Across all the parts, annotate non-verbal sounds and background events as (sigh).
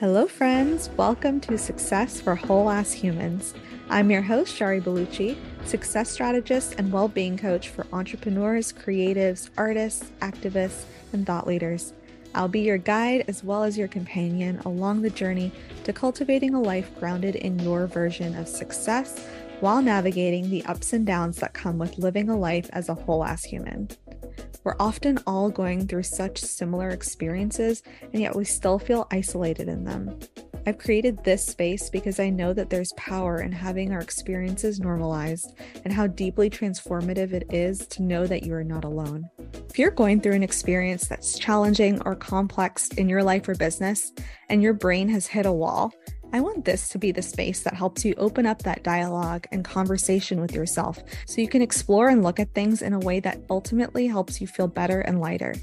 Hello, friends. Welcome to Success for Whole Ass Humans. I'm your host, Shari Bellucci, success strategist and well being coach for entrepreneurs, creatives, artists, activists, and thought leaders. I'll be your guide as well as your companion along the journey to cultivating a life grounded in your version of success while navigating the ups and downs that come with living a life as a whole ass human. We're often all going through such similar experiences, and yet we still feel isolated in them. I've created this space because I know that there's power in having our experiences normalized and how deeply transformative it is to know that you are not alone. If you're going through an experience that's challenging or complex in your life or business, and your brain has hit a wall, I want this to be the space that helps you open up that dialogue and conversation with yourself so you can explore and look at things in a way that ultimately helps you feel better and lighter.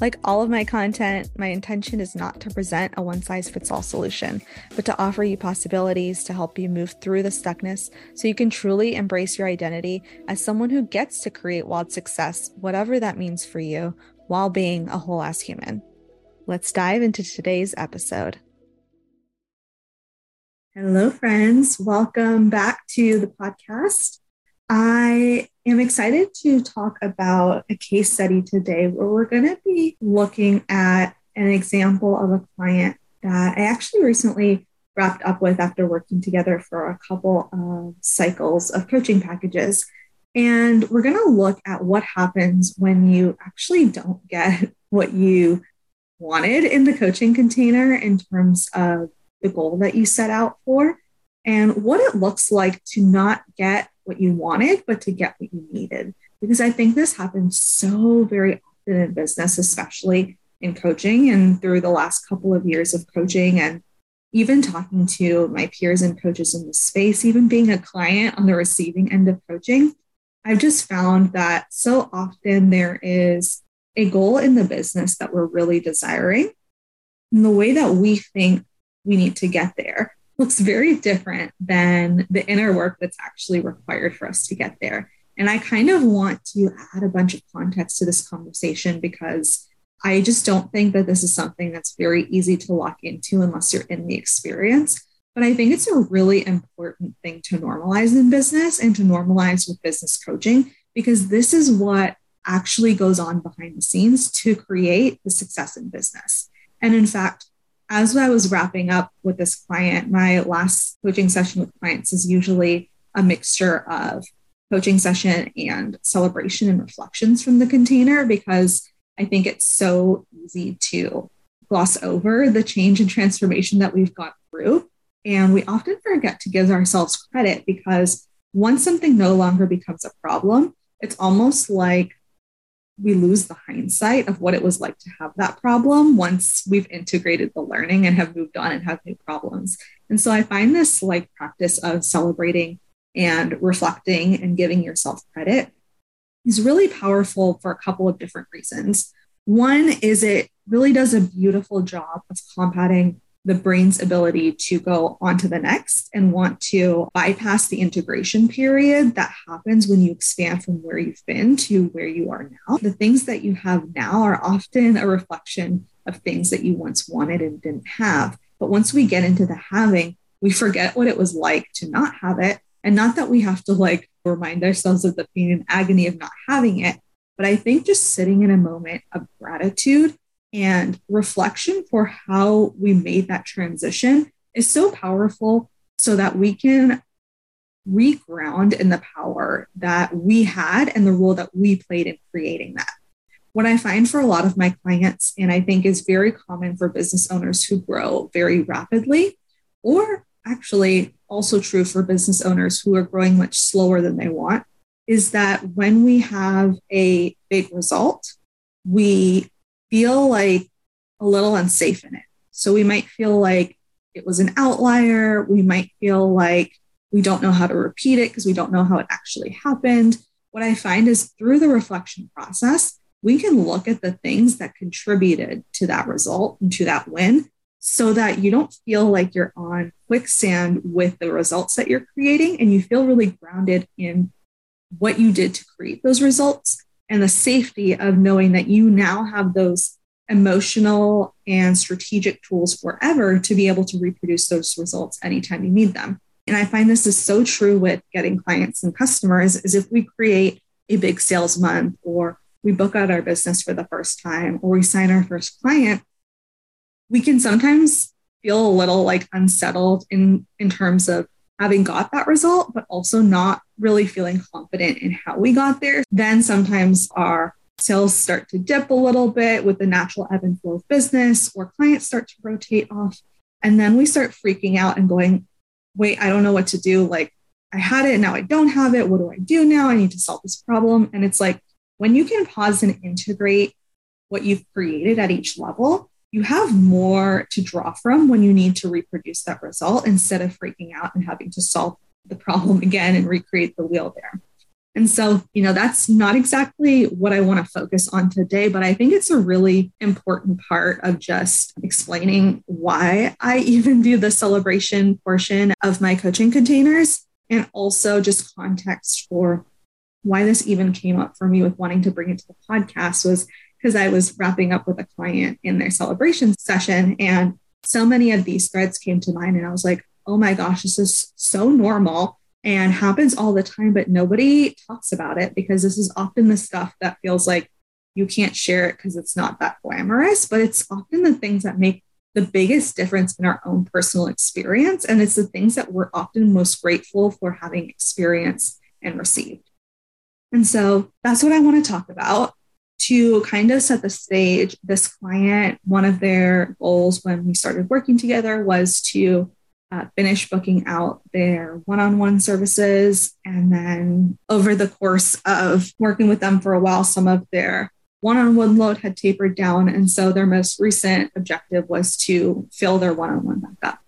Like all of my content, my intention is not to present a one size fits all solution, but to offer you possibilities to help you move through the stuckness so you can truly embrace your identity as someone who gets to create wild success, whatever that means for you, while being a whole ass human. Let's dive into today's episode. Hello, friends. Welcome back to the podcast. I am excited to talk about a case study today where we're going to be looking at an example of a client that I actually recently wrapped up with after working together for a couple of cycles of coaching packages. And we're going to look at what happens when you actually don't get (laughs) what you wanted in the coaching container in terms of the goal that you set out for and what it looks like to not get what you wanted, but to get what you needed. Because I think this happens so very often in business, especially in coaching and through the last couple of years of coaching and even talking to my peers and coaches in the space, even being a client on the receiving end of coaching, I've just found that so often there is a goal in the business that we're really desiring. And the way that we think we need to get there (laughs) looks very different than the inner work that's actually required for us to get there. And I kind of want to add a bunch of context to this conversation because I just don't think that this is something that's very easy to lock into unless you're in the experience. But I think it's a really important thing to normalize in business and to normalize with business coaching because this is what actually goes on behind the scenes to create the success in business. And in fact, as I was wrapping up with this client, my last coaching session with clients is usually a mixture of coaching session and celebration and reflections from the container because I think it's so easy to gloss over the change and transformation that we've gone through. And we often forget to give ourselves credit because once something no longer becomes a problem, it's almost like we lose the hindsight of what it was like to have that problem once we've integrated the learning and have moved on and have new problems. And so I find this like practice of celebrating and reflecting and giving yourself credit is really powerful for a couple of different reasons. One is it really does a beautiful job of combating the brain's ability to go on to the next and want to bypass the integration period that happens when you expand from where you've been to where you are now. The things that you have now are often a reflection of things that you once wanted and didn't have. But once we get into the having, we forget what it was like to not have it. And not that we have to like remind ourselves of the pain and agony of not having it, but I think just sitting in a moment of gratitude and reflection for how we made that transition is so powerful so that we can reground in the power that we had and the role that we played in creating that. What I find for a lot of my clients, and I think is very common for business owners who grow very rapidly, or actually also true for business owners who are growing much slower than they want, is that when we have a big result, we feel like a little unsafe in it. So we might feel like it was an outlier. We might feel like we don't know how to repeat it because we don't know how it actually happened. What I find is through the reflection process, we can look at the things that contributed to that result and to that win so that you don't feel like you're on quicksand with the results that you're creating and you feel really grounded in what you did to create those results and the safety of knowing that you now have those emotional and strategic tools forever to be able to reproduce those results anytime you need them. And I find this is so true with getting clients and customers is if we create a big sales month or we book out our business for the first time or we sign our first client, we can sometimes feel a little like unsettled in in terms of having got that result, but also not really feeling confident in how we got there. Then sometimes our sales start to dip a little bit with the natural ebb and flow of business, or clients start to rotate off. And then we start freaking out and going, wait, I don't know what to do. Like, I had it, now I don't have it. What do I do now? I need to solve this problem. And it's like when you can pause and integrate what you've created at each level, you have more to draw from when you need to reproduce that result instead of freaking out and having to solve the problem again and recreate the wheel there. And so, you know, that's not exactly what I want to focus on today, but I think it's a really important part of just explaining why I (laughs) even do the celebration portion of my coaching containers and also just context for why this even came up for me with wanting to bring it to the podcast was because I was wrapping up with a client in their celebration session and so many of these threads came to mind and I was like, "Oh my gosh, this is so normal." and happens all the time, but nobody talks about it because this is often the stuff that feels like you can't share it because it's not that glamorous, but it's often the things that make the biggest difference in our own personal experience. And it's the things that we're often most grateful for having experienced and received. And so that's what I want to talk about to kind of set the stage. This client, one of their goals when we started working together was to uh, finish booking out their one on one services. And then over the course of working with them for a while, some of their one on one load had tapered down. And so their most recent objective was to fill their one on one back up.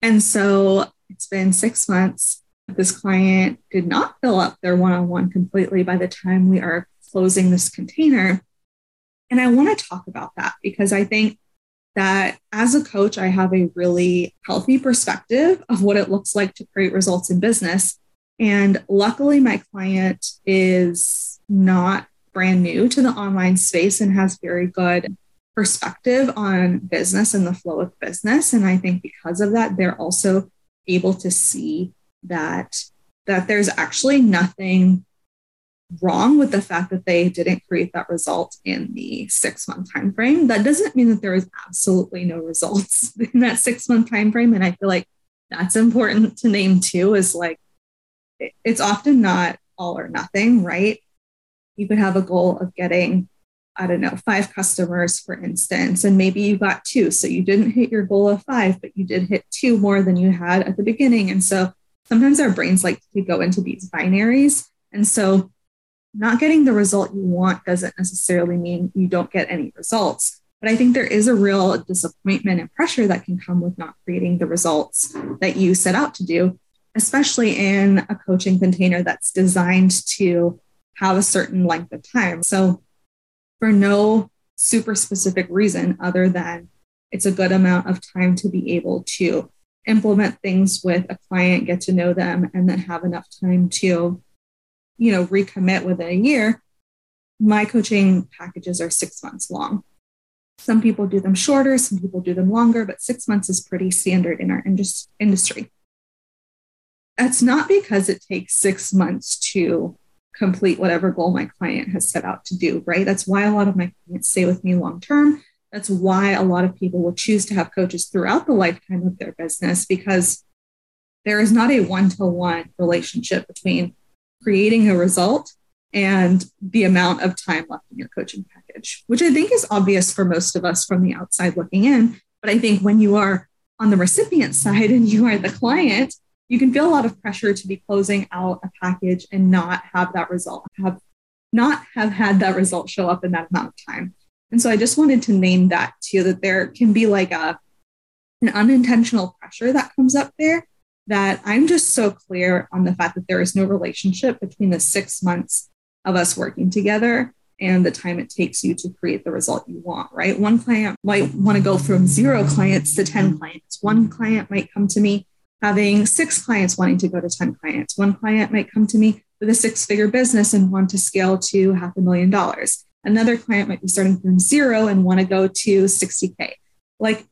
And so it's been six months. This client did not fill up their one on one completely by the time we are closing this container. And I want to talk about that because I think that as a coach, I have a really healthy perspective of what it looks like to create results in business. And luckily, my client is not brand new to the online space and has very good perspective on business and the flow of business. And I think because of that, they're also able to see that that there's actually nothing wrong with the fact that they didn't create that result in the six month time frame that doesn't mean that there is absolutely no results (laughs) in that six month time frame and i feel like that's important to name too is like it's often not all or nothing right? You could have a goal of getting i don't know five customers for instance and maybe you got two. So you didn't hit your goal of five but you did hit two more than you had at the beginning. And so sometimes our brains like to go into these binaries. And so not getting the result you want doesn't necessarily mean you don't get any results. But I think there is a real disappointment and pressure that can come with not creating the results that you set out to do, especially in a coaching container that's designed to have a certain length of time. So, for no super specific reason other than it's a good amount of time to be able to implement things with a client, get to know them, and then have enough time to you know, recommit within a year, my coaching packages are six months long. Some people do them shorter, some people do them longer, but six months is pretty standard in our indus- industry. That's not because it takes six months to complete whatever goal my client has set out to do, right? That's why a lot of my clients stay with me long term. That's why a lot of people will choose to have coaches throughout the lifetime of their business because there is not a one to one relationship between creating a result and the amount of time left in your coaching package, which I think is obvious for most of us from the outside looking in. But I think when you are on the recipient side (laughs) and you are the client, you can feel a lot of pressure to be closing out a package and not have that result, have not have had that result show up in that amount of time. And so I just wanted to name that too, that there can be like a an unintentional pressure that comes up there that I'm just so clear on the fact that there is no relationship between the six months of us working together and the time it takes you to create the result you want, right? One client might want to go from zero clients to 10 clients. One client might come to me having six clients wanting to go to 10 clients. One client might come to me with a six figure business and want to scale to half a million dollars. Another client might be starting from zero and want to go to 60K. Like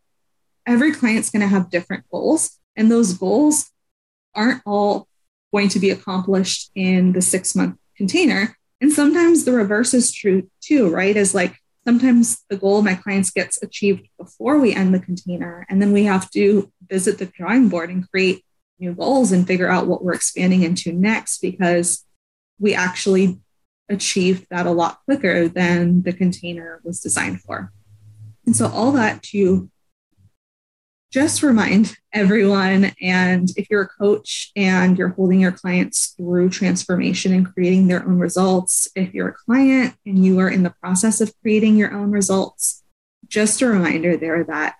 every client's going to have different goals, and those goals aren't all going to be accomplished in the six month container. And sometimes the reverse is true too, right? Is like sometimes the goal my clients gets achieved before we end the container. And then we have to visit the drawing board and create new goals and figure out what we're expanding into next because we actually achieved that a lot quicker than the container was designed for. And so, all that to just remind (laughs) everyone and if you're a coach and you're holding your clients through transformation and creating their own results, if you're a client and you are in the process of creating your own results, just a reminder there that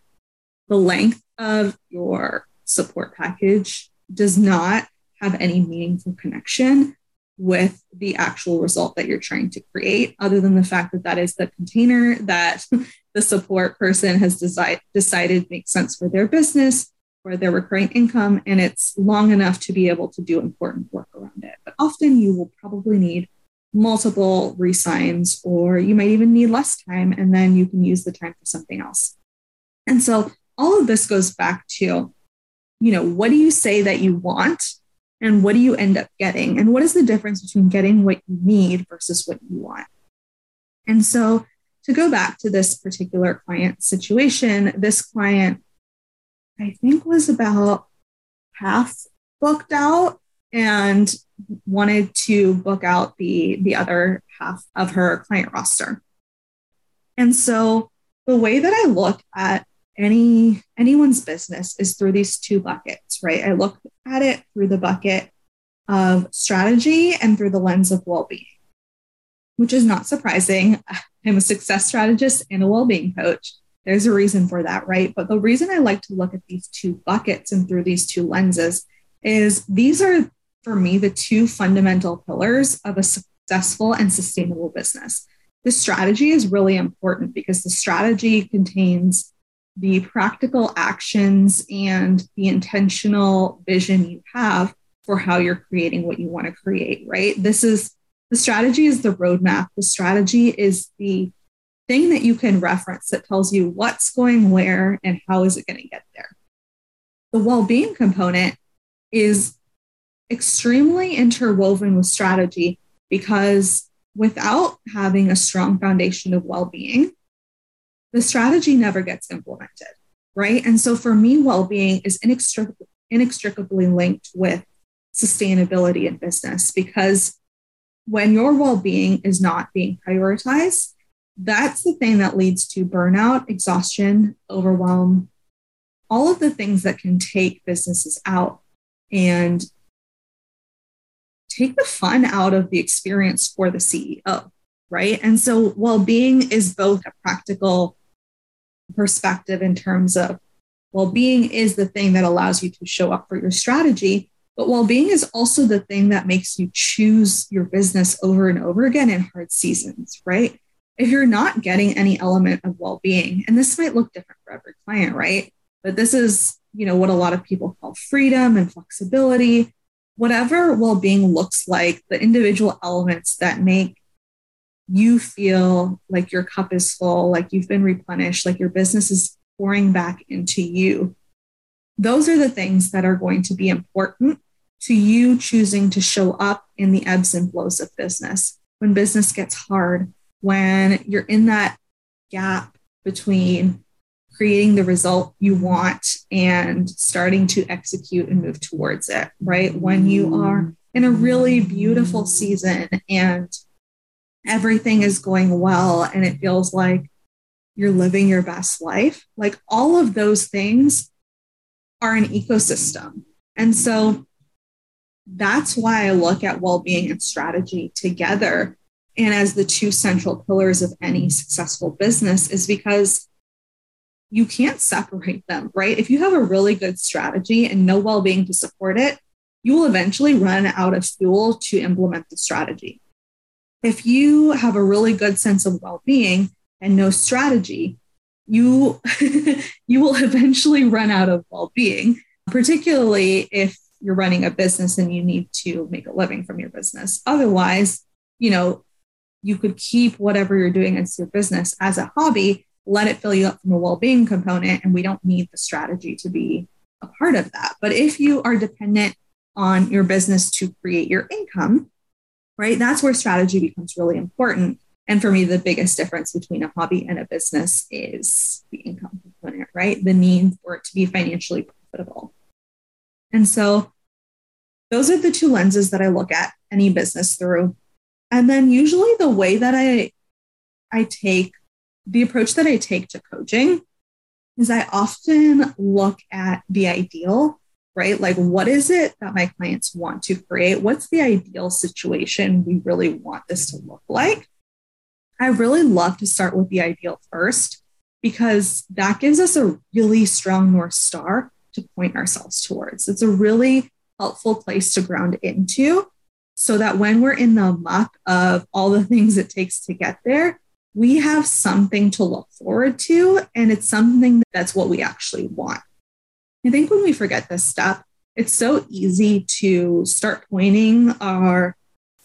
the length of your support package does not have any meaningful connection with the actual result that you're trying to create, other than the fact that that is the container that (laughs) the support person has decided makes sense for their business, for their recurring income, and it's long enough to be able to do important work around it. But often you will probably need multiple resigns, or you might even need less time, and then you can use the time for something else. And so all of this goes back to, you know, what do you say that you want and what do you end up getting? And what is the difference between getting what you need versus what you want? And so, to go back to this particular client situation, this client, I think, was about half booked out and wanted to book out the, the other half of her client roster. And so, the way that I look at any anyone's business is through these two buckets, right? I look at it through the bucket of strategy and through the lens of well-being, which is not surprising. (laughs) I'm a success strategist and a well-being coach. There's a reason for that, right? But the reason I like to look at these two buckets and through these two lenses is these are for me the two fundamental pillars of a successful and sustainable business. The strategy is really important because the strategy contains the practical actions and the intentional vision you have for how you're creating what you want to create, right? This is the strategy is the roadmap. The strategy is the thing that you can reference that tells you what's going where and how is it going to get there. The well being component is extremely interwoven with strategy because without having a strong foundation of well being, the strategy never gets implemented, right? And so for me, well being is inextricably, inextricably linked with sustainability in business because when your well being is not being prioritized, that's the thing that leads to burnout, exhaustion, overwhelm, all of the things that can take businesses out and take the fun out of the experience for the CEO right? And so well being is both a practical perspective in terms of well being is the thing that allows you to show up for your strategy. But well being is also the thing that makes you choose your business over and over again in hard seasons, right? If you're not getting any element of well being, and this might look different for every client, right? But this is, you know, what a lot of people call freedom and flexibility. Whatever well being looks like, the individual elements that make you feel like your cup is full, like you've been replenished, like your business is pouring back into you. Those are the things that are going to be important to you choosing to show up in the ebbs and flows of business. When business gets hard, when you're in that gap between creating the result you want and starting to execute and move towards it, right? When you are in a really beautiful season and everything is going well and it feels like you're living your best life. Like all of those things are an ecosystem. And so that's why I look at well being and strategy together and as the two central pillars of any successful business is because you can't separate them, right? If you have a really good strategy and no well being to support it, you will eventually run out of fuel to implement the strategy if you have a really good sense of well-being and no strategy you (laughs) you will eventually run out of well-being particularly if you're running a business and you need to make a living from your business otherwise you know you could keep whatever you're doing as your business as a hobby, let it fill you up from a well being component. And we don't need the strategy to be a part of that. But if you are dependent on your business to create your income, right, that's where strategy becomes really important. And for me, the biggest difference between a hobby and a business is the income component, right? The need for it to be financially profitable. And so those are the two lenses that I look at any business through. And then usually the way that I I take the approach that I take to coaching is I often look at the ideal, right? Like what is it that my clients want to create? What's the ideal situation we really want this to look like? I really love to start with the ideal first because that gives us a really strong North Star to point ourselves towards. It's a really helpful place to ground into so that when we're in the muck of all the (laughs) things it takes to get there, we have something to look forward to. And it's something that's what we actually want. I think when we forget this step, it's so easy to start pointing our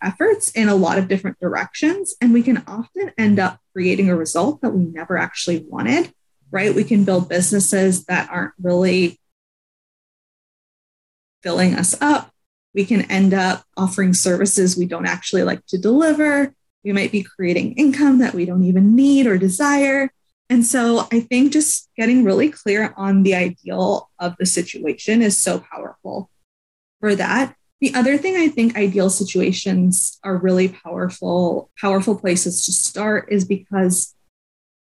efforts in a lot of different directions. And we can often end up creating a result that we never actually wanted, right? We can build businesses that aren't really filling us up. We can end up offering services we don't actually like to deliver. We might be creating income that we don't even need or desire. And so I think just getting really clear on the ideal of the situation is so powerful for that. The other thing I think ideal situations are really powerful, powerful places to start is because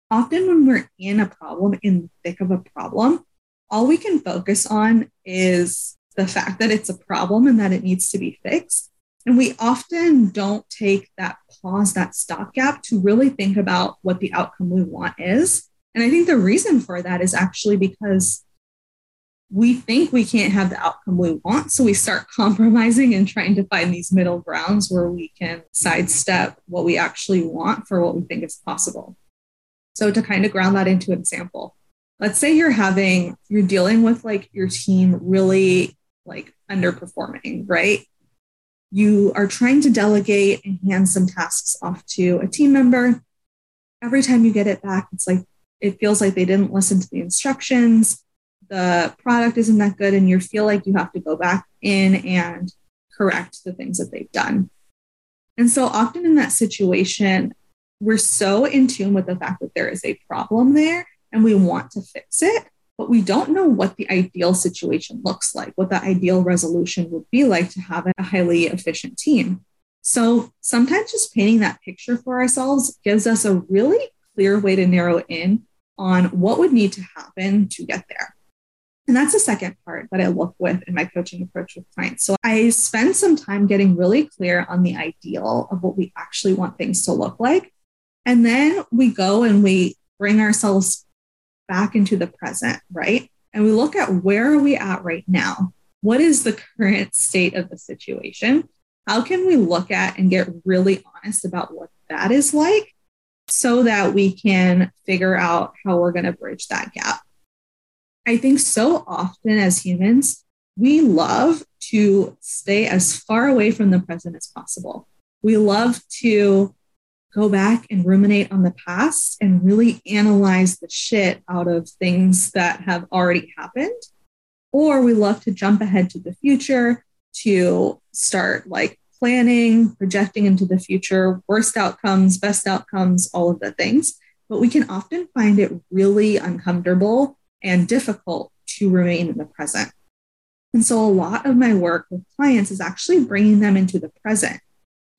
often when we're in a problem, in the thick of a problem, all we can focus on is the fact that it's a problem and that it needs to be fixed. And we often don't take that pause, that stopgap to really think about what the outcome we want is. And I think the reason for that is actually because we think we can't have the outcome we want. So we start (laughs) compromising and trying to find these middle grounds where we can sidestep what we actually want for what we think is possible. So to kind of ground that into an example, let's say you're having, you're dealing with like your team really like underperforming, right? You are trying to delegate and hand some tasks off to a team member. Every time you get it back, it's like it feels like they didn't listen to the instructions. The product isn't that good, and you feel like you have to go back in and correct the things that they've done. And so often in that situation, we're so in tune with the fact that there is a problem there and we want to fix it but we don't know what the ideal situation looks like, what the ideal resolution would be like to have a highly efficient team. So sometimes just painting that picture for ourselves gives us a really clear way to narrow in on what would need to happen to get there. And that's the second part that I look with in my coaching approach with clients. So I spend some time getting really clear on the ideal of what we actually want things to look like. And then we go and we bring ourselves back into the present, right? And we look at where are we at right now? What is the current state of the situation? How can we look at and get really honest about what that is like so that we can figure out how we're going to bridge that gap? I think so often as humans, we love to stay as far away from the present as possible. We love to go back and ruminate on the past and really analyze the shit out of things that have already happened. Or we love to jump ahead to the future to start like planning, projecting into the future, worst outcomes, best outcomes, all of the things. But we can often find it really uncomfortable and difficult to remain in the present. And so a lot of my work with clients is actually bringing them into the present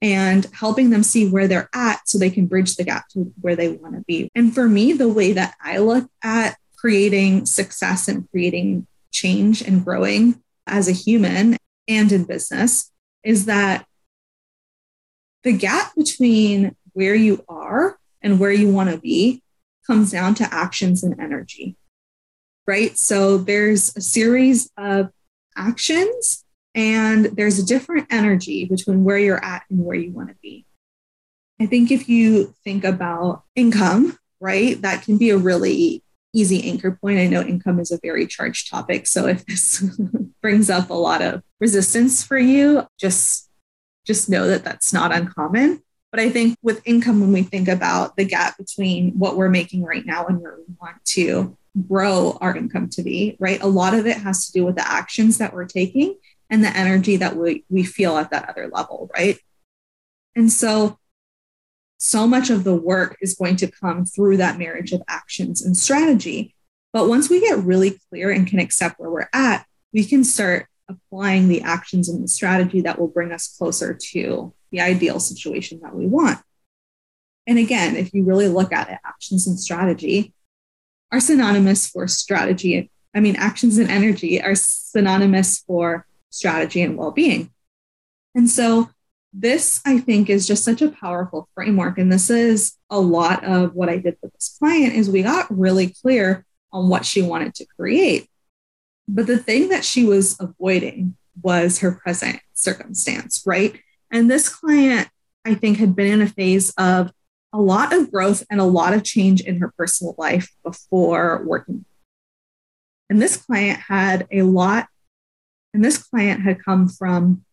and helping them see where they're at so they can bridge the gap to where they want to be. And for me, the way that I look at creating success and creating change and growing as a human and in business is that the gap between where you are and where you want to be comes down to actions and energy, right? So there's a series of actions and there's a different energy between where you're at and where you want to be. I think if you think about income, right, that can be a really easy anchor point. I know income is a very charged topic. So if this (laughs) brings up a lot of resistance for you, just just know that that's not uncommon. But I think with income, when we think about the gap between what we're making right now and where we want to grow our income to be, right? A lot of it has to do with the actions that we're taking and the energy that we, we feel at that other level, right? And so, so much of the work is going to come through that marriage of actions and strategy. But once we get really clear and can accept where we're at, we can start applying the actions and the strategy that will bring us closer to the ideal situation that we want. And again, if you really look at it, actions and strategy are synonymous for strategy. I mean, actions and energy are synonymous for strategy and well being. And so, this I think is just such a powerful framework. And this is a lot of what I did with this client is we got really clear on what she wanted to create. But the thing that she was avoiding was her present circumstance, right? And this client, I think, had been in a phase of a lot of growth and a lot of change in her personal life before working. And this client had a lot, and this client had come from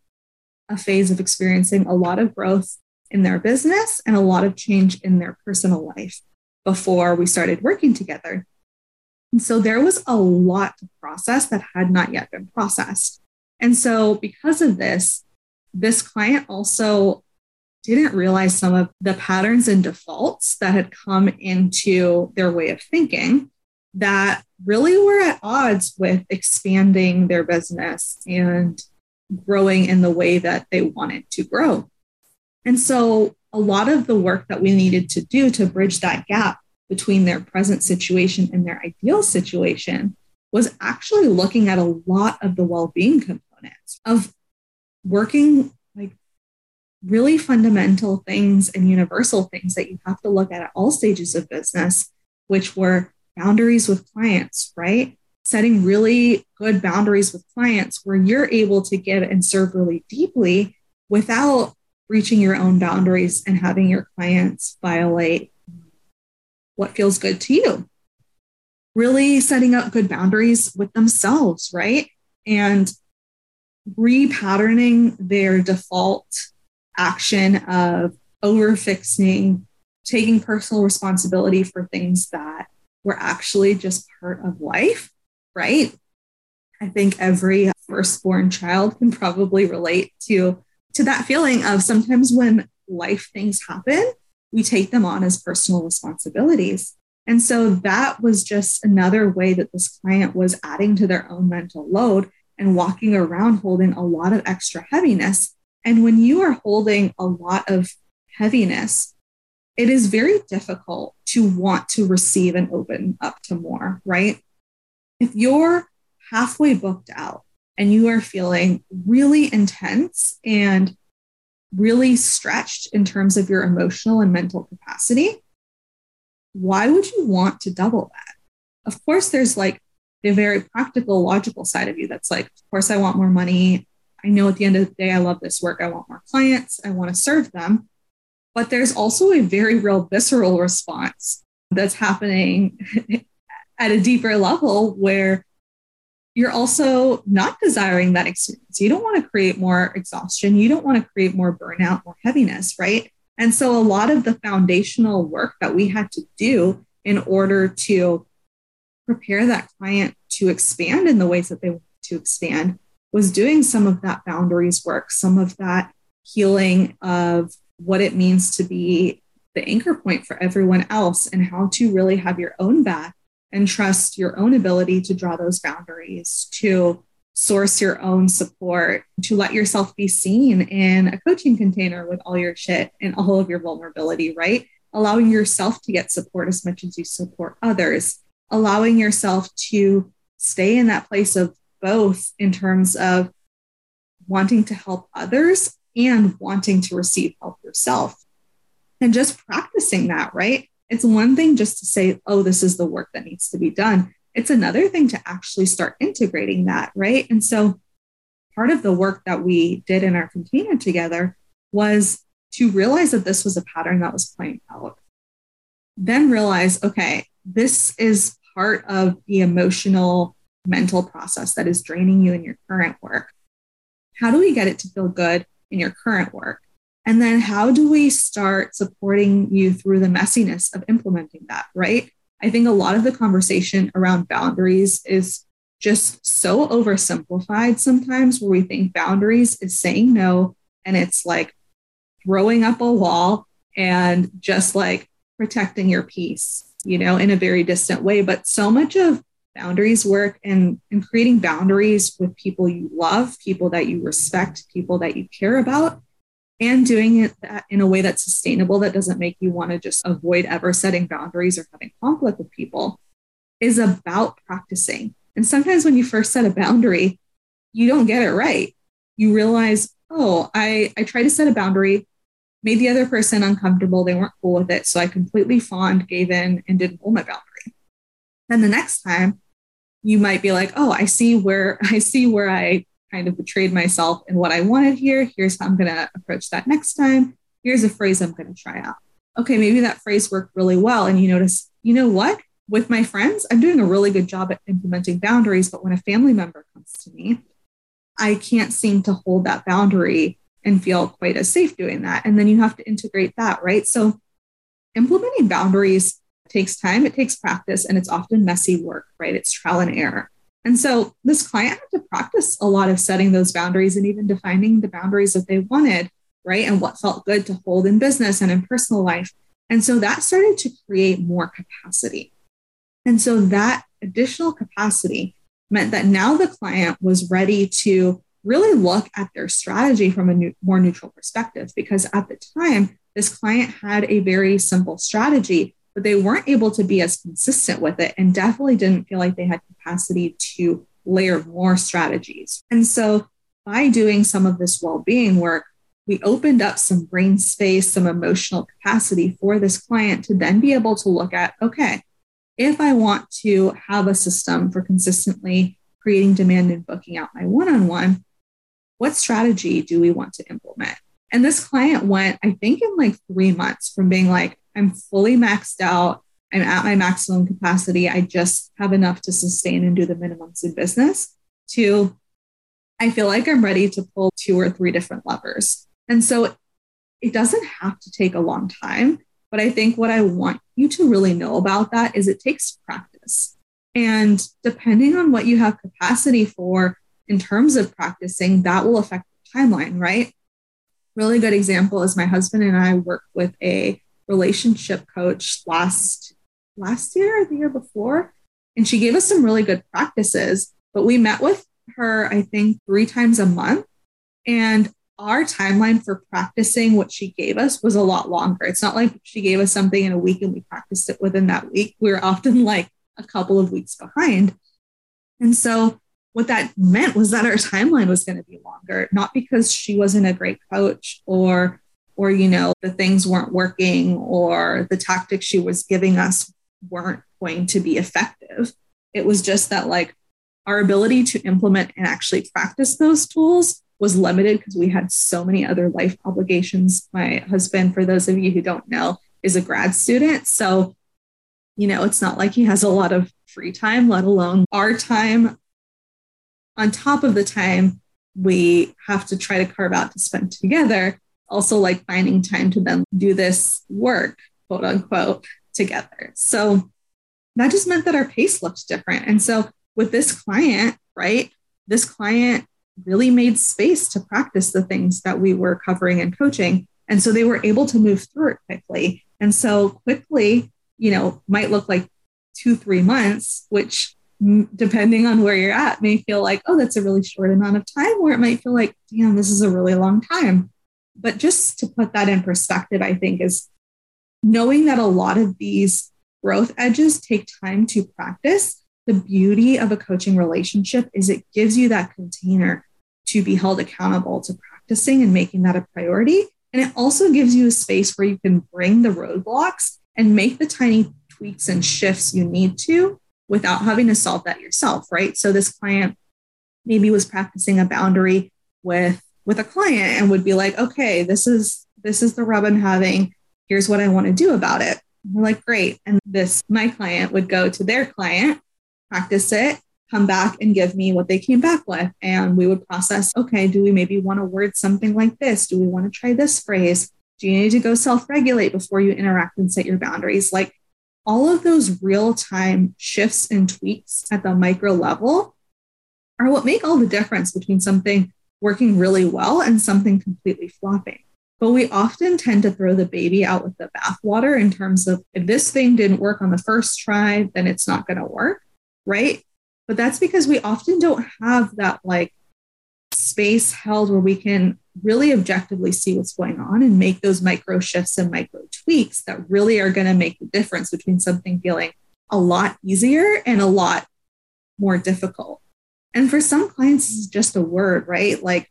a phase of experiencing a lot of growth in their business and a lot of change in their personal life before we started working together. And so there was a lot to process that had not yet been processed. And so, because of this, this client also didn't realize some of the patterns and defaults that had come into their way of thinking that really were at odds with expanding their business and growing in the way that they wanted to grow. And so, a lot of the work that we needed to do to bridge that gap between their present situation and their ideal situation was actually looking at a lot of the well being components of working like really fundamental things and universal things that you have to look at at all stages of business, which were boundaries with clients, right? Setting really good boundaries with clients where you're able to give and serve really deeply without reaching your own boundaries and having your clients violate what feels good to you. Really setting up good boundaries with themselves, right? And repatterning their default action of overfixing, taking personal responsibility for things that were actually just part of life, right? I think every firstborn child can probably relate to, to that feeling of sometimes when life things happen, we take them on as personal responsibilities. And so that was just another way that this client was adding to their own mental load and walking around holding a lot of extra heaviness. And when you are holding a lot of heaviness, it is very difficult to want to receive and open up to more, right? If you're halfway booked out and you are feeling really intense and really stretched in terms of your emotional and mental capacity, why would you want to double that? Of course, there's like the very practical, logical side of you that's like, of course, I want more money. I know at the end of the day, I love this work. I want more clients. I want to serve them. But there's also a very real visceral response that's happening (laughs) at a deeper level where you're also not desiring that experience. You don't want to create more exhaustion. You don't want to create more burnout, more heaviness, right? And so, a lot of the foundational work that we had to do in order to prepare that client to expand in the ways that they want to expand was doing some of that boundaries work, some of that healing of what it means to be the anchor point for everyone else and how to really have your own back and trust your own ability to draw those boundaries, to source your own support, to let yourself be seen in a coaching container with all your shit and all of your vulnerability, right? Allowing yourself to get support as much as you support others, allowing yourself to stay in that place of both in terms of wanting to help others and wanting to receive help yourself. And just practicing that, right? It's one thing just to say, oh, this is the work that needs to be done. It's another thing to actually start integrating that, right? And so part of the work that we did in our container together was to realize that this was a pattern that was playing out. Then realize, okay, this is part of the emotional mental process that is draining you in your current work. How do we get it to feel good in your current work? And then how do we start supporting you through the messiness of implementing that, right? I think a lot of the conversation around boundaries is just so oversimplified sometimes, where we think boundaries is saying no and it's like throwing up a wall and just like protecting your peace, you know, in a very distant way. But so much of boundaries work and, and creating boundaries with people you love, people that you respect, people that you care about, and doing it in a way that's sustainable, that doesn't make you want to just avoid ever setting boundaries or having conflict with people, is about practicing. And sometimes when you first set a boundary, you don't get it right. You realize, oh, I, I tried to set a boundary, made the other person uncomfortable. They weren't cool with it. So I completely fawned, gave in, and didn't hold my boundary. Then the next time, you might be like, oh, I see where (laughs) I see where I kind of betrayed myself and what I wanted here. Here's how I'm going to approach that next time. Here's a phrase I'm going to try out. Okay, maybe that phrase worked really well. And you notice, you know what? With my friends, I'm doing a really good job at implementing boundaries. But when a family member comes to me, I can't seem to hold that boundary and feel quite as safe doing that. And then you have to integrate that, right? So implementing boundaries takes time, it takes practice, and it's often messy work, right? It's trial and error. And so this client had to practice a lot of setting those boundaries and even defining the boundaries that they wanted, right? And what felt good to hold in business and in personal life. And so that started to create more capacity. And so that additional capacity meant that now the client was ready to really look at their strategy from a new, more neutral perspective because at the time, this client had a very simple strategy but they weren't able to be as consistent with it and definitely didn't feel like they had capacity to layer more strategies. And so by doing some of this well-being work, we opened up some brain space, some emotional capacity for this client to then be able to look at okay, if I want to have a system for consistently creating demand and booking out my one on one, what strategy do we want to implement? And this client went, I think, in like three months from being like, I'm fully maxed out. I'm at my maximum capacity. I just have enough to sustain and do the minimums in business. To, I feel like I'm ready to pull two or three different levers. And so it doesn't have to take a long time. But I think what I want you to really know about that is it takes practice. And depending on what you have capacity for in terms of practicing, that will affect the timeline, right? Really good example is my husband and I work with a relationship coach last last year or the year before. And she gave us some really good practices but we met with her i think three times a month. And our timeline for practicing what she gave us was a lot longer. It's not like she gave us something in a week and we practiced it within that week. We were often like a couple of weeks behind. And so what that meant was that our timeline was going to be longer not because she wasn't a great coach or or you know the things weren't working or the tactics she was giving us weren't going to be effective. It was just that like our ability to implement and actually practice those tools was limited because we had so many other life obligations. My husband for those of you who don't know is a grad student. So you know it's not like he has a lot of free time let alone our time. On top of the time we have to try to carve out to spend together also like finding time to then do this work, quote unquote, together. So that just meant that our pace looked different. And so with this client, right, this client really made space to practice the things that we were covering and coaching. And so they were able to move through it quickly. And so quickly, you know, might look like two, three months, which depending on where you're at may feel like, oh, that's a really short amount of time, or it might feel like, damn, this is a really long time. But just to put that in perspective, I think is knowing that a lot of these growth edges take time to practice. The beauty of a coaching relationship is it gives you that container to be held accountable to practicing and making that a priority. And it also gives you a space where you can bring the roadblocks and make the tiny tweaks and shifts you need to without having to solve that yourself, right? So this client maybe was practicing a boundary with with a client and would be like, okay, this is this is the rub I'm having. Here's what I want to do about it. We're like, great. And this my client would go to their client, practice it, come back and give me what they came back with. And we would process okay, do we maybe want to word something like this? Do we want to try this phrase? Do you need to go self regulate before you interact and set your boundaries? Like all of those real time shifts and tweaks at the micro level are what make all the difference between something working really well and something completely flopping. But we often tend to throw the baby out with the bathwater in terms of if this thing didn't work on the first try, then it's not going to work. Right. But that's because we often don't have that like space held where we can really objectively see what's going on and make those micro shifts and micro tweaks that really are going to make the difference between something feeling a lot easier and a lot more difficult. And for some clients, it's just a word, right? Like,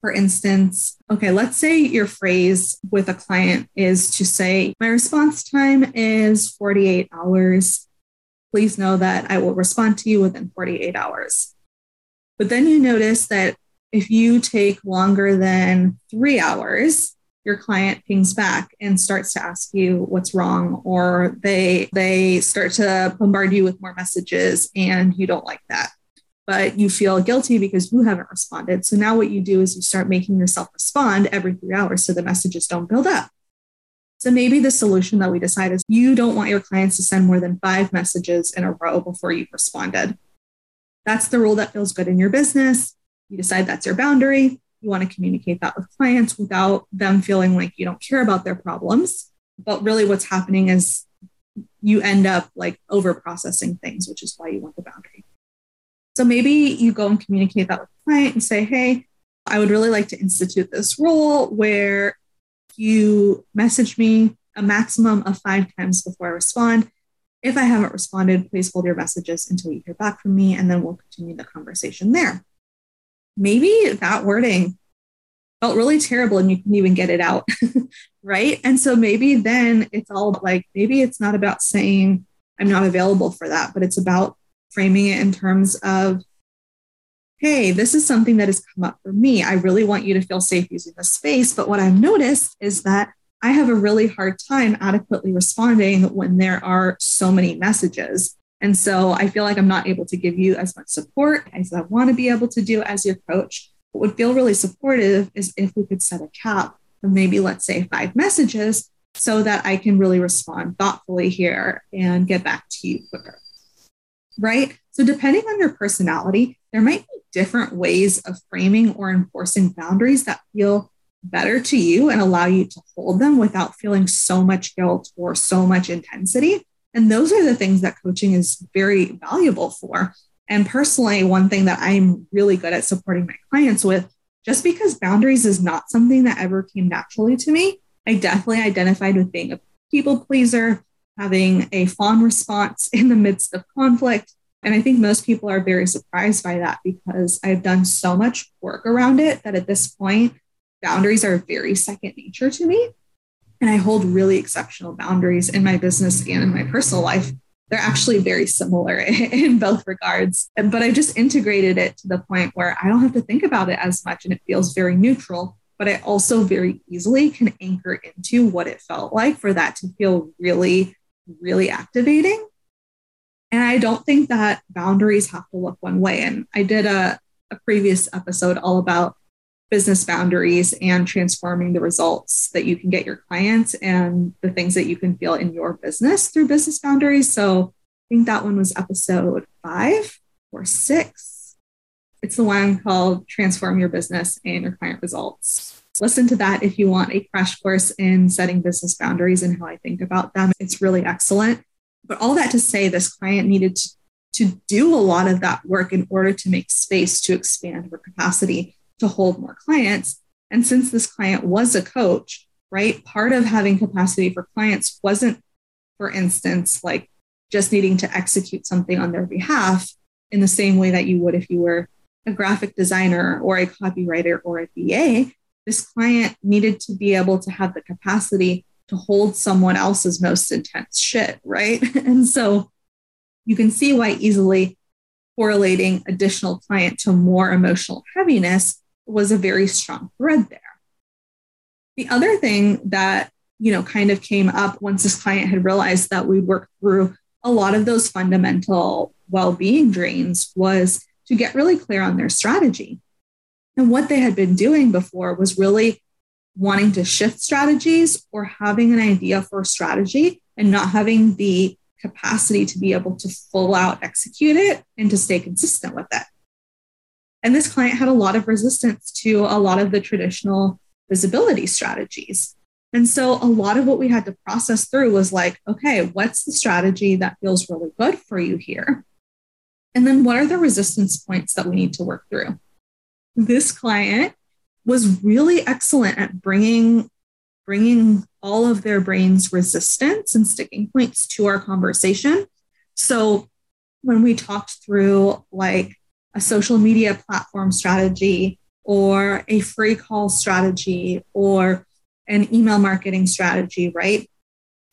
for instance, okay, let's say your phrase with a client is to say, My response time is 48 hours. Please know that I will respond to you within 48 hours. But then you notice that if you take longer than three hours, your client pings back and starts to ask you what's wrong, or they they start to bombard you with more messages and you don't like that. But you feel guilty because you haven't responded. So now what you do is you start making yourself respond every three hours so the messages don't build up. So maybe the solution that we decide is you don't want your clients to send more than five messages in a row before you've responded. That's the rule that feels good in your business. You decide that's your boundary. You want to communicate that with clients without them feeling like you don't care about their problems. But really, what's happening is you end up like over processing things, which is why you want the boundary. So maybe you go and communicate that with the client and say, hey, I would really like to institute this rule where you message me a maximum of five times before I respond. If I haven't responded, please hold your messages until you hear back from me, and then we'll continue the conversation there. Maybe that wording felt really terrible and you couldn't even get it out, (laughs) right? And so maybe then it's all like, maybe it's not about saying, I'm not available for that, but it's about framing it in terms of, hey, this is something that has come up for me. I really want you to feel safe using this space. But what I've noticed is that I have a really hard time adequately responding when there are so many messages. And so I feel like I'm not able to give you as much support as I want to be able to do as your coach. What would feel really supportive is if we could set a cap of maybe, let's say, five messages so that I can really respond thoughtfully here and get back to you quicker. Right. So, depending on your personality, there might be different ways of framing or enforcing boundaries that feel better to you and allow you to hold them without feeling so much guilt or so much intensity. And those are the things that coaching is very valuable for. And personally, one thing that I'm really good at supporting my clients with, just because boundaries is not something that ever came naturally to me, I definitely identified with being a people pleaser, having a fawn response (laughs) in the midst of conflict. And I think most people are very surprised by that because I've done so much work around it that at this point, boundaries are very second nature to me. And I hold really exceptional boundaries in my business and in my personal life. They're actually very similar (laughs) in both regards. But I just integrated it to the point where I don't have to think about it as much and it feels very neutral. But I also very easily can anchor into what it felt like for that to feel really, really activating. And I don't think that boundaries have to look one way. And I did a, a previous episode all about business boundaries and transforming the results that you can get your clients and the things that you can feel in your business through business boundaries. So I think that one was episode five or six. It's the one called Transform Your Business and Your Client Results. Listen to that if you want a crash course in setting business boundaries and how I think about them. It's really excellent. But all that to say, this client needed to, do a lot of that work in order to make space to expand her capacity to hold more clients. And since this client was a coach, right, part of having capacity for clients wasn't, for instance, like just needing to execute something on their behalf in the same way that you would if you were a graphic designer or a copywriter or a VA. This client needed to be able to have the capacity to hold someone else's most intense shit, right? (laughs) and so you can see why easily correlating additional client to more emotional heaviness was a very strong thread there. The other thing that, you know, kind of came up once this client had realized that we worked through a lot of those fundamental well being drains was to get really clear on their strategy. And what they had been doing before was really wanting to shift strategies or having an idea for a strategy and not having the capacity to be able to full out execute it and to stay consistent with it. And this client had a lot of resistance to a lot of the traditional visibility strategies. And so a lot of what we had to process through was like, okay, what's the strategy that feels really good for you here? And then what are the resistance points that we need to work through? This client was really excellent at bringing bringing all of their brain's resistance and sticking points to our conversation. So when we talked through like a social media platform strategy or a free call strategy or an email marketing strategy, right?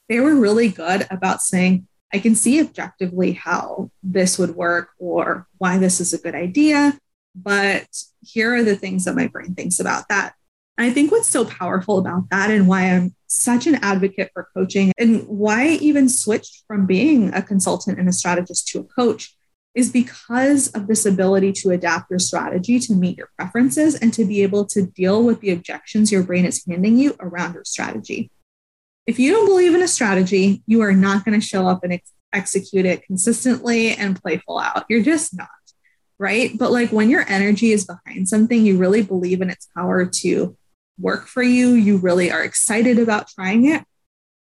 They were really good about saying, I can see objectively how this would work or why this is a good idea, but here are the things that my brain thinks about that. And I think what's so powerful about that and why I'm such an advocate for coaching and why I even switched from being a consultant and a strategist to a coach is because of this ability to adapt your strategy to meet your preferences and to be able to deal with the objections your brain is handing you around your strategy. If you don't believe in a strategy, you are not going to show up and ex- execute it consistently and playful out. You're just not, right? But like when your energy is behind something, you really believe in its power to work for you, you really are excited about trying it,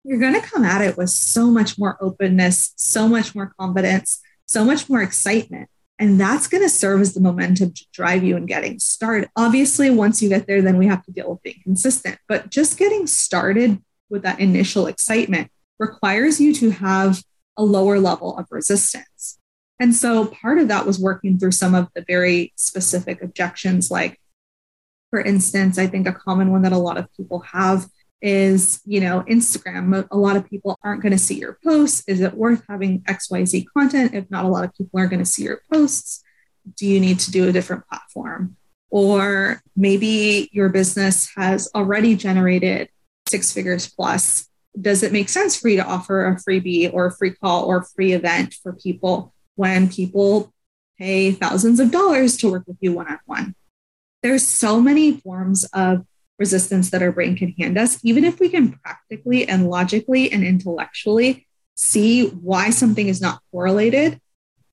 you're going to come at it with so much more openness, so much more confidence so much more excitement. And that's going to serve as the momentum to drive you in getting started. Obviously, once you get there, then we have to deal with being consistent. But just getting started with that initial excitement requires you to have a lower level of resistance. And so part of that was working through some of the very specific objections, like, for instance, I think a common one that a lot of people have is you know instagram. A lot of people aren't going to see your posts. Is it worth having xyz content if not a lot of people are going to see your posts? Do you need to do a different platform? Or maybe your business has already generated six figures plus. Does it make sense for you to offer a freebie or a free call or free event for people when people pay thousands of dollars to work with you one on one there's so many forms of resistance that our brain can hand us, even if we can practically and logically and intellectually see why something is not correlated,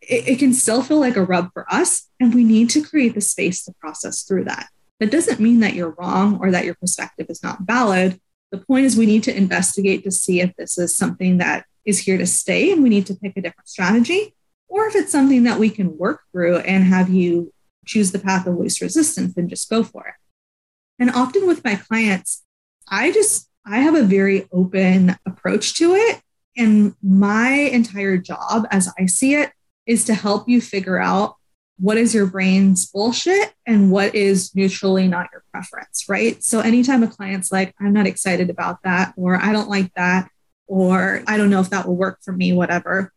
it, it, can still feel like a rub for us. And we need to create the space to process through that. That doesn't mean that you're wrong or that your perspective is not valid. The point is, we need to investigate to see if this is something that is here to stay and we need to pick a different strategy, or if it's something that we can work through and have you choose the path of least resistance and just go for it. And often with my clients, I just, I have a very open approach to it. And my entire job, as I see it, is to help you figure out what is your brain's bullshit and what is neutrally not your preference, right? So anytime a client's like, I'm not excited about that, or I don't like that, or I don't know if that will work for me, whatever,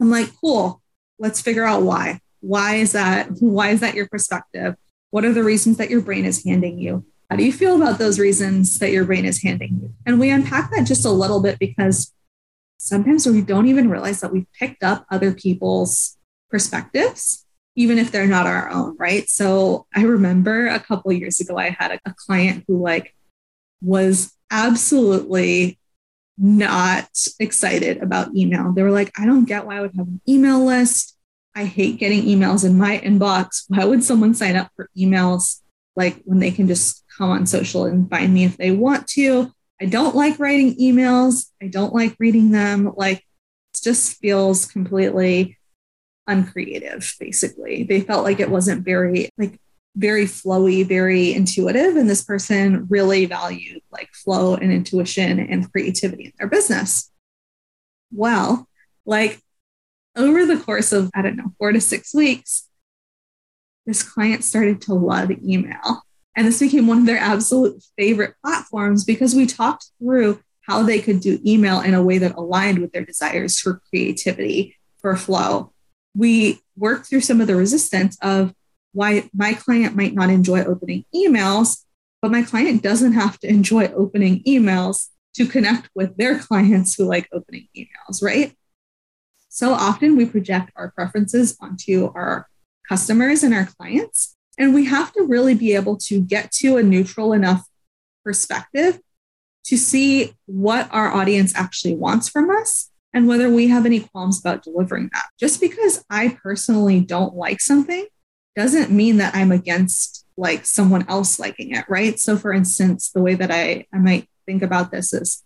I'm like, cool, let's figure out why. Why is that? (laughs) Why is that your perspective? What are the reasons that your brain is handing you? How do you feel about those reasons that your brain is handing you? And we unpack that just a little bit because sometimes we don't even realize that we've picked up other people's perspectives, even if they're not our own, right? So I remember a couple years ago, I had a, a client who like was absolutely not excited about email. They were like, I don't get why I would have an email list. I hate getting emails in my inbox. Why would someone sign up for emails like when they can just come on social and find me if they want to? I don't like writing emails. I don't like reading them. Like it just feels completely uncreative, basically. They felt like it wasn't very like very flowy, very intuitive. And this person really valued like flow and intuition and creativity in their business. Well, like over the course of, I don't know, four to six weeks, this client started to love email. And this became one of their absolute favorite platforms because we talked through how they could do email in a way that aligned with their desires for creativity, for flow. We worked through some of the resistance of why my client might not enjoy opening emails, but my client doesn't have to enjoy opening emails to connect with their clients who like opening emails, right? so often we project our preferences onto our customers and our clients. And we have to really be able to get to a neutral enough perspective to see what our audience actually wants from us and whether we have any qualms about delivering that. Just because I personally don't like something doesn't mean that I'm against like someone else liking it, right? So for instance, the way that I, I might think about this is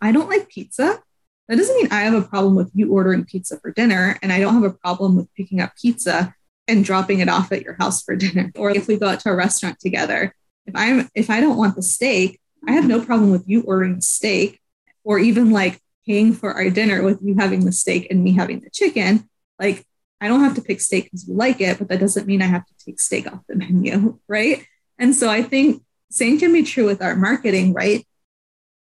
I don't like pizza. That doesn't mean I have a problem with you ordering pizza for dinner, and I don't have a problem with picking up pizza and dropping it off at your house for (laughs) dinner. Or if we go out to a restaurant together, if I'm if I don't want the steak, I have no problem with you ordering the steak or even like paying for our dinner with you having the steak and me having the chicken. Like I don't have to pick steak because you like it, but that doesn't mean I have to take steak off the (laughs) menu, right? And so I think same can be true with our marketing, right?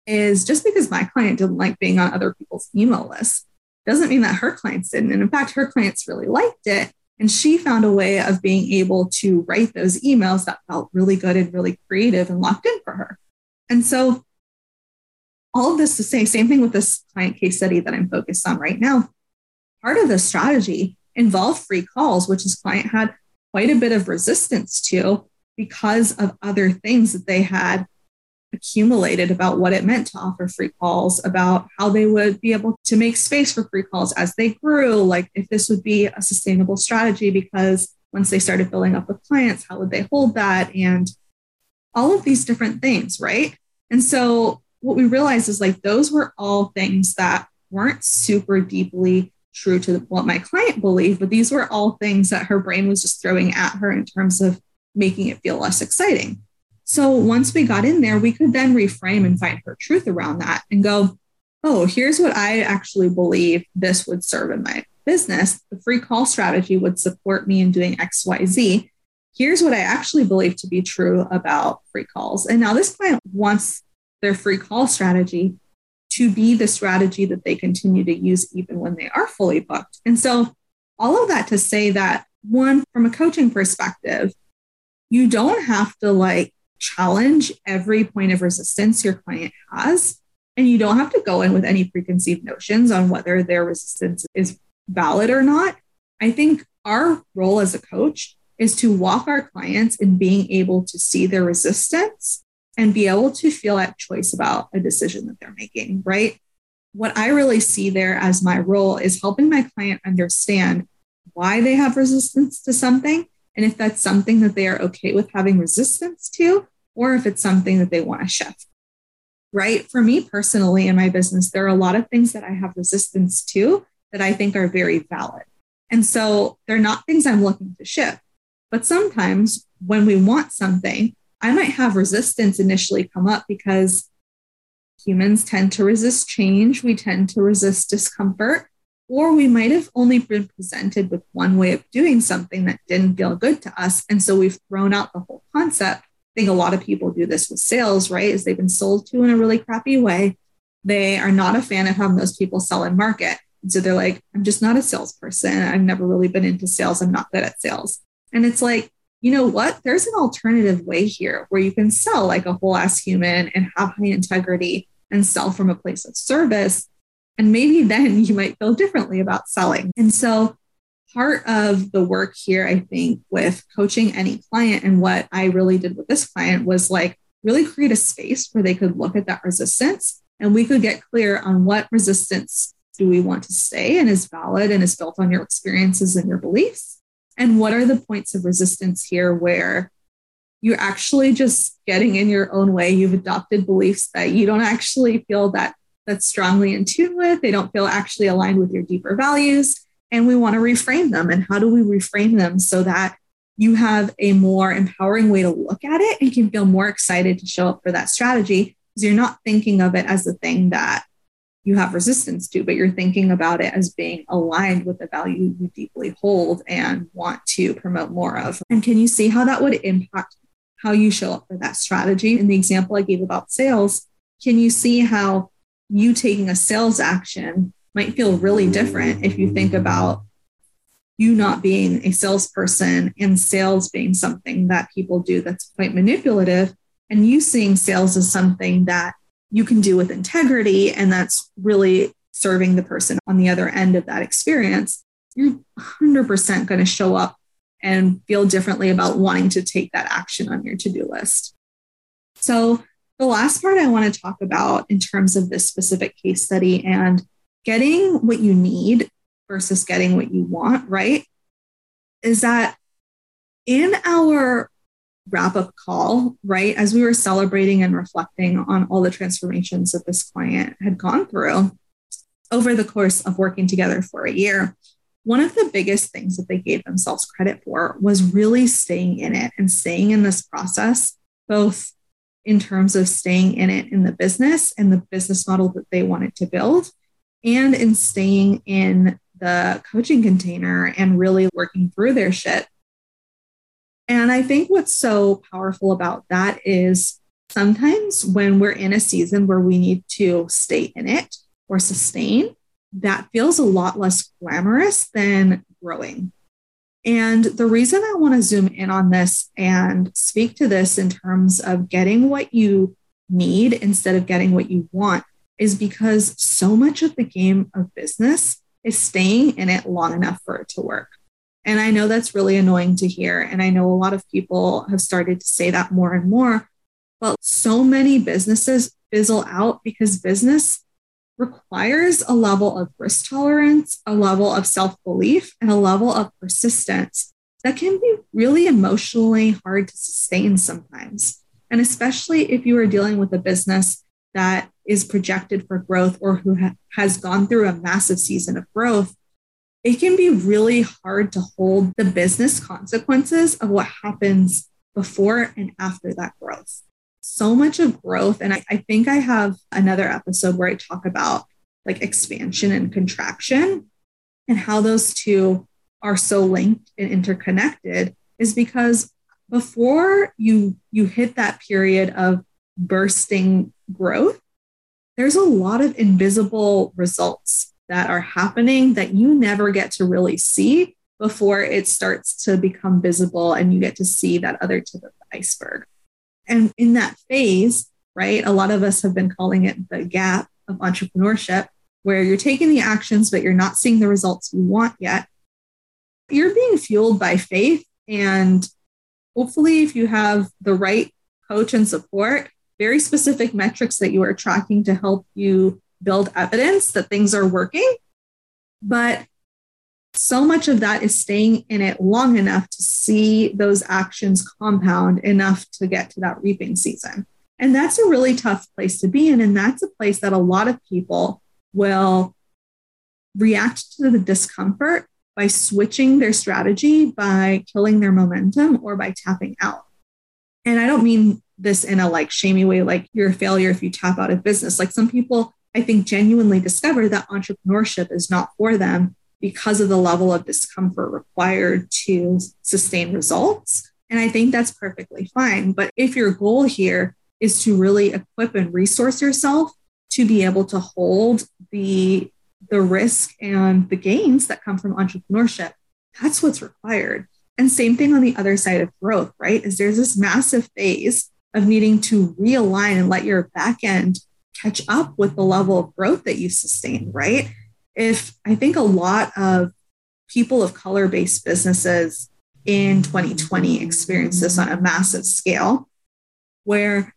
Is just because my client didn't like being on other people's email lists doesn't mean that her clients didn't. And in fact, her clients really liked it. And she found a way of being able to write those emails that felt really good and really creative and locked in for her. And so, all of this to say, same thing with this client case study that I'm focused on right now. Part of the strategy involved free calls, which his client had quite a bit of resistance to because of other things that they had accumulated about what it meant to offer free calls, about how they would be able to make space for free calls as they grew, like if this would be a sustainable strategy, because once they started filling up with clients, how would they hold that? And all of these different things, right? And so what we realized is like those were all things that weren't super deeply true to what my client believed, but these were all things that her brain was just throwing at her in terms of making it feel less exciting. So once we got in there, we could then reframe and find her truth around that and go, oh, here's what I actually believe this would serve in my business. The free call strategy would support me in doing XYZ. Here's what I actually believe to be true about free calls. And now this client wants their free call strategy to be the strategy that they continue to use even when they are fully booked. And so, all of that to say that one, from a coaching perspective, you don't have to like challenge every point of resistance your client has. And you don't have to go in with any preconceived notions on whether their resistance is valid or not. I think our role as a coach is to walk our clients in being able to see their resistance and be able to feel at choice about a decision that they're making, right? What I really see there as my role is helping my client understand why they have resistance to something and if that's something that they are okay with having resistance to, or if it's something that they want to shift. Right. For me personally in my business, there are a lot of things that I have resistance to that I think are very valid. And so they're not things I'm looking to shift. But sometimes when we want something, I might have resistance initially come up because humans tend to resist change. We tend to resist discomfort or we might have only been presented with one way of doing something that didn't feel good to us. And so we've thrown out the whole concept. I think a lot of people do this with sales, right? Is they've been sold to in a really crappy way. They are not a fan of how most people sell and market. And so they're like, I'm just not a salesperson. I've never really been into sales. I'm not good at sales. And it's like, you know what? There's an alternative way here where you can sell like a whole ass human and have high integrity and sell from a place of service and maybe then you might feel differently about selling. And so, part of the work here, I think, with coaching any client and what I really did with this client was like really create a space where they could look at that resistance and we could get clear on what resistance do we want to stay and is valid and is built on your experiences and your beliefs. And what are the points of resistance here where you're actually just getting in your own way? You've adopted beliefs that you don't actually feel that that's strongly in tune with. They don't feel actually aligned with your deeper values. And we want to reframe them. And how do we reframe them so that you have a more empowering way to look at it and can feel more excited to show up for that strategy? Because you're not thinking of it as the thing that you have resistance to, but you're thinking about it as being aligned with the value you deeply hold and want to promote more of. And can you see how that would impact how you show up for that strategy? In the example I gave about sales, can you see how you taking a sales action might feel really different if you think about you not being a salesperson and sales being something that people do that's quite manipulative, and you seeing sales as something that you can do with integrity and that's really serving the person on the other end of that experience, you're 100% going to show up and feel differently about wanting to take that action on your to do list. So, the last part I want to talk about in terms of this specific case study and getting what you need versus getting what you want, right? Is that in our wrap up call, right, as we were celebrating and reflecting on all the transformations that this client had gone through over the course of working together for a year, one of the biggest things that they gave themselves credit for was really staying in it and staying in this process, both in terms of staying in it in the business and the business model that they wanted to build, and in staying in the coaching container and really working through their shit. And I think what's so powerful about that is sometimes when we're in a season where we need to stay in it or sustain, that feels a lot less glamorous than growing. And the reason I want to zoom in on this and speak to this in terms of getting what you need instead of getting what you want is because so much of the game of business is staying in it long enough for it to work. And I know that's really annoying to hear. And I know a lot of people have started to say that more and more. But so many businesses fizzle out because business requires a level of risk tolerance, a level of self belief, and a level of persistence that can be really emotionally hard to sustain sometimes. And especially if you are dealing with a business that is projected for growth or who ha- has gone through a massive season of growth, it can be really hard to hold the business consequences of what happens before and after that growth so much of growth. And I, I think I have another episode where I talk about like expansion and contraction and how those two are so linked and interconnected is because before you you hit that period of bursting growth there's a lot of invisible results that are happening that you never get to really see before it starts to become visible and you get to see that other tip of the iceberg and in that phase, right, a lot of us have been calling it the gap of entrepreneurship, where you're taking the actions, but you're not seeing the results you want yet. You're being fueled by faith. And hopefully, if you have the right coach and support, very specific metrics that you are tracking to help you build evidence that things are working. But so much of that is staying in it long enough to see those actions compound enough to get to that reaping season. And that's a really tough place to be in. And that's a place that a lot of people will react to the discomfort by switching their strategy, by killing their momentum, or by tapping out. And I don't mean this in a like shamey way, like you're a failure if you tap out of business. Like some people, I think, genuinely discover that entrepreneurship is not for them because of the level of discomfort required to sustain results. And I think that's perfectly fine. But if your goal here is to really equip and resource yourself to be able to hold the, the risk and the gains that come from entrepreneurship, that's what's required. And same thing on the other side of growth, right? Is there's this massive phase of needing to realign and let your back end catch up with the level of growth that you sustain, right? if I think a lot of people of color based businesses in 2020 experienced this on a massive scale, where,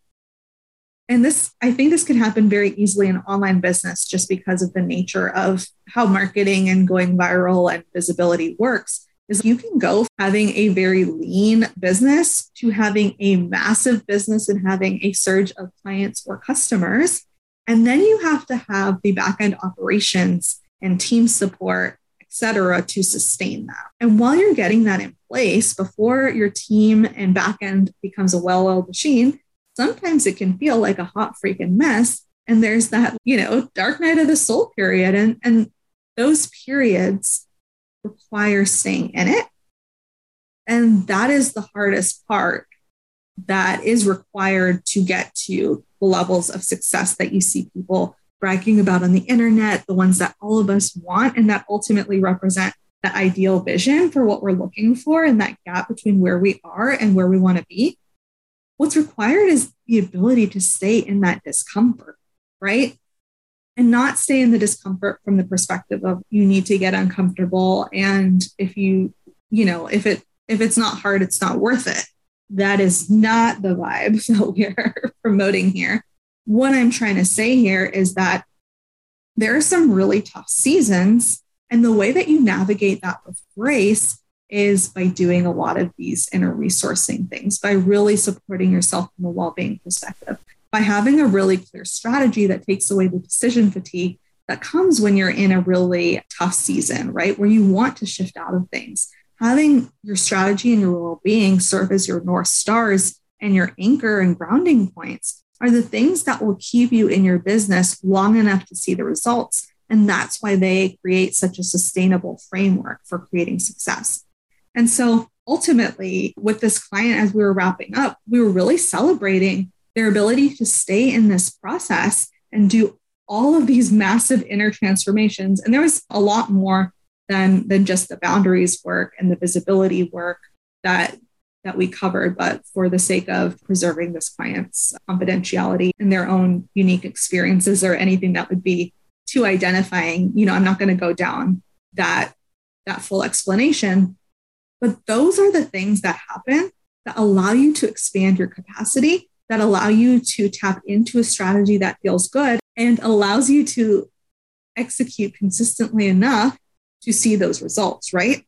and this, I think this can happen very easily in online business just because of the nature of how marketing and going viral and visibility works. Is you can go having a very lean business to having a massive business and having a surge of clients or customers. And then you have to have the backend operations and team support, et cetera, to sustain that. And while you're getting that in place, before your team and backend becomes a well oiled machine, sometimes it can feel like a hot freaking mess. And there's that, you know, dark night of the soul period. And, and those periods require staying in it. And that is the hardest part that is required to get to levels of success that you see people bragging about on the internet, the ones that all of us want, and that ultimately represent the ideal vision for what we're looking for and that gap between where we are and where we want to be. What's required is the ability to stay in that discomfort, right? and not stay in the discomfort from the perspective of you need to get uncomfortable and if you you know if it if it's not hard it's not worth it that is not the vibe (laughs) that we're promoting here what i'm trying to say here is that there are some really tough seasons and the way that you navigate that with grace is by doing a lot of these inner resourcing things by really supporting yourself from a well-being perspective by having a really clear strategy that takes away the decision fatigue that comes when you're in a really tough season, right? Where you want to shift out of things. Having your strategy and your well being serve as your North Stars and your anchor and grounding points are the things that will keep you in your business long enough to see the results. And that's why they create such a sustainable framework for creating success. And so ultimately, with this client, as we were wrapping up, we were really celebrating their ability to stay in this process and do all of these (laughs) massive inner transformations. And there was a lot more than, than just the boundaries work and the visibility work that that we covered, but for the sake of preserving this client's confidentiality and their own unique experiences or anything that would be too identifying, you know, I'm not going to go down that that full explanation. But those are the things that happen that allow you to expand your capacity that allow you to tap into a strategy that feels good and allows you to execute consistently enough to see those results, right?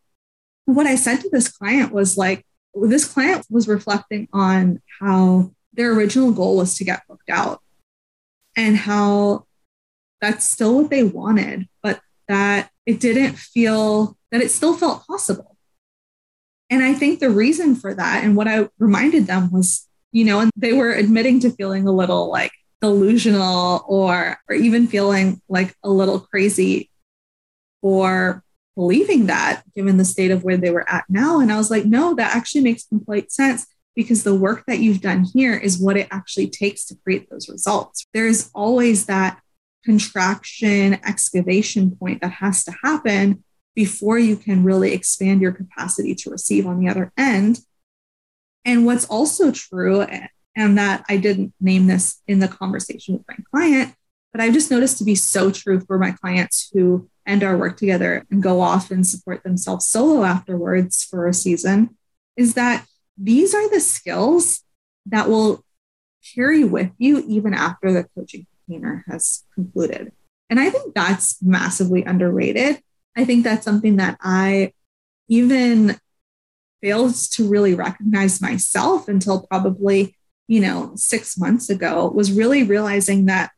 What I said to this client was like, this client was reflecting on how their original goal was to get booked out and how that's still what they wanted, but that it didn't feel that it still felt possible. And I think the reason for that, and what I reminded them was you know, and they were admitting to feeling a little like delusional or or even feeling like a little crazy for believing that given the state of where they were at now. And I was like no that actually makes complete sense because the work that you've done here is what it actually takes to create those results. There's always that contraction excavation point that has to happen before you can really expand your capacity to receive on the other end. And what's also true, and that I didn't name this in the conversation with my client, but I've just noticed to be so true for my clients who end our work together and go off and support themselves solo afterwards for a season is that these are the skills that will carry with you even after the coaching container has concluded. And I think that's massively underrated. I think that's something that I even fails to really recognize myself until probably, you know, six months ago was really realizing that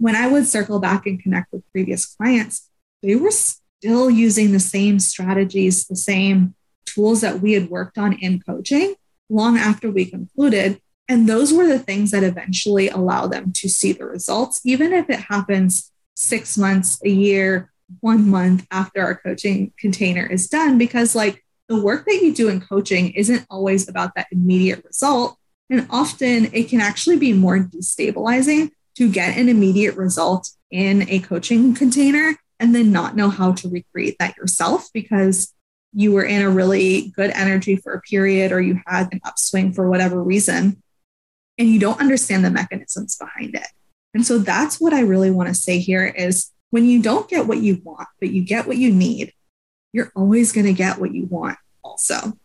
when I would circle back and connect with previous clients, they were still using the same strategies, the same tools that we had worked on in coaching long after we concluded. And those were the things that eventually allow them to see the results, even if it happens six months, a year, one month after our coaching container is done, because like the work that you do in coaching isn't always about that immediate result. And often it can actually be more destabilizing to get an immediate result in a coaching container and then not know how to recreate that yourself because you were in a really good energy for a period or you had an upswing for whatever reason and you don't understand the mechanisms behind it. And so that's what I really want to say here is when you don't get what you want, but you get what you need, you're always going to get what you want also.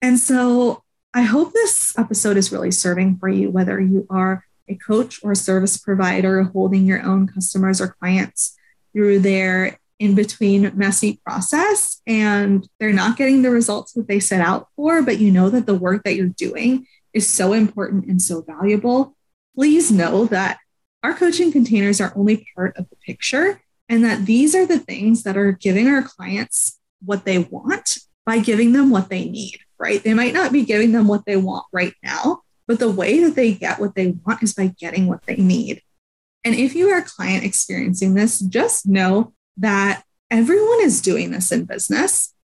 And so I hope this episode is really serving for you, whether you are a coach or a service provider holding your own customers or clients through their in between messy process and they're not getting the results that they set out for, but you know that the work that you're doing is so important and so valuable. Please know that our coaching containers are only part of the picture and that these are the things that are giving our clients what they want by giving them what they need, right? They might not be giving them what they want right now, but the way that they get what they want is by getting what they need. And if you are a client experiencing this, just know that everyone is doing this in business.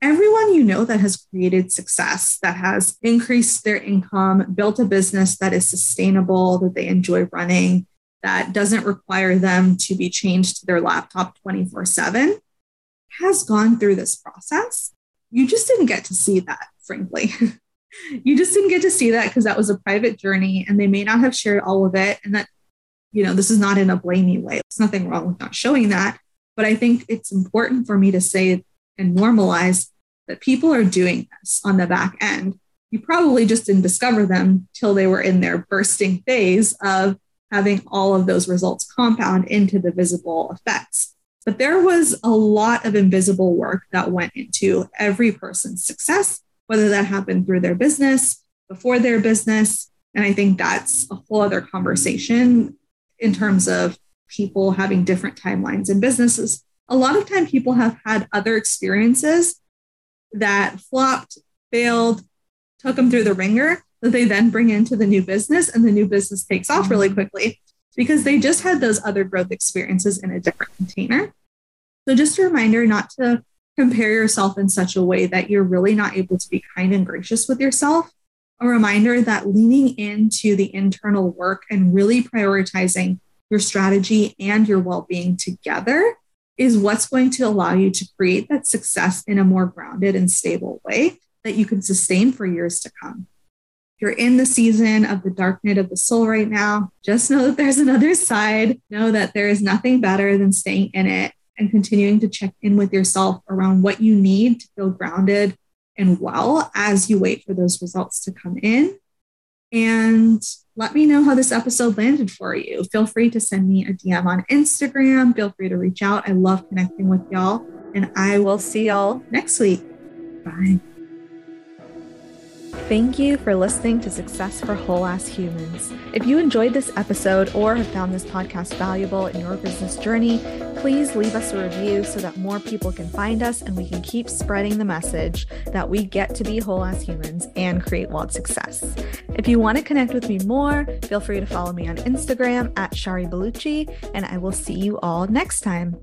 Everyone you know that has created success, that has increased their income, built a business that is sustainable, that they enjoy running, that doesn't require them to be changed to their laptop 24 7 has gone through this process. You just didn't get to see that, frankly. (laughs) you just didn't get to see that because that was a private journey and they may not have shared all of it. And that you know, this is not in a blamey way. There's nothing wrong with not showing that. But I think it's important for me to say and normalize that people are doing this on the back end. You probably just didn't discover them till they were in their bursting phase of having all of those results compound into the visible effects. But there was a lot of invisible work that went into every person's success, whether that happened through their business, before their business. And I think that's a whole other conversation in terms of people having different timelines in businesses. A lot of time people have had other experiences that flopped, failed, took them through the ringer that they then bring into the new business and the new business takes off really quickly because they just had those other growth experiences in a different container. So just a reminder not to compare yourself in such a way that you're really not able to be kind and gracious with yourself. A reminder that leaning into the internal work and really prioritizing your strategy and your well being together is what's going to allow you to create that success in a more grounded and stable way that you can sustain for years to come. If you're in the season of the dark night of the soul right now, just know that there's another side. Know that there is nothing better than staying in it and continuing to check in with yourself around what you need to feel grounded and well as you wait for those results to come in. And let me know how this episode landed for you. Feel free to send me a DM on Instagram. Feel free to reach out. I love connecting with y'all. And I will see y'all next week. Bye. Thank you for listening to Success for Whole Ass Humans. If you enjoyed this episode or have found this podcast valuable in your business journey, please leave us a review so that more people can find us and we can keep spreading the message that we get to be whole ass humans and create wild success. If you want to connect with me more, feel free to follow me on Instagram at Shari Bellucci, and I will see you all next time.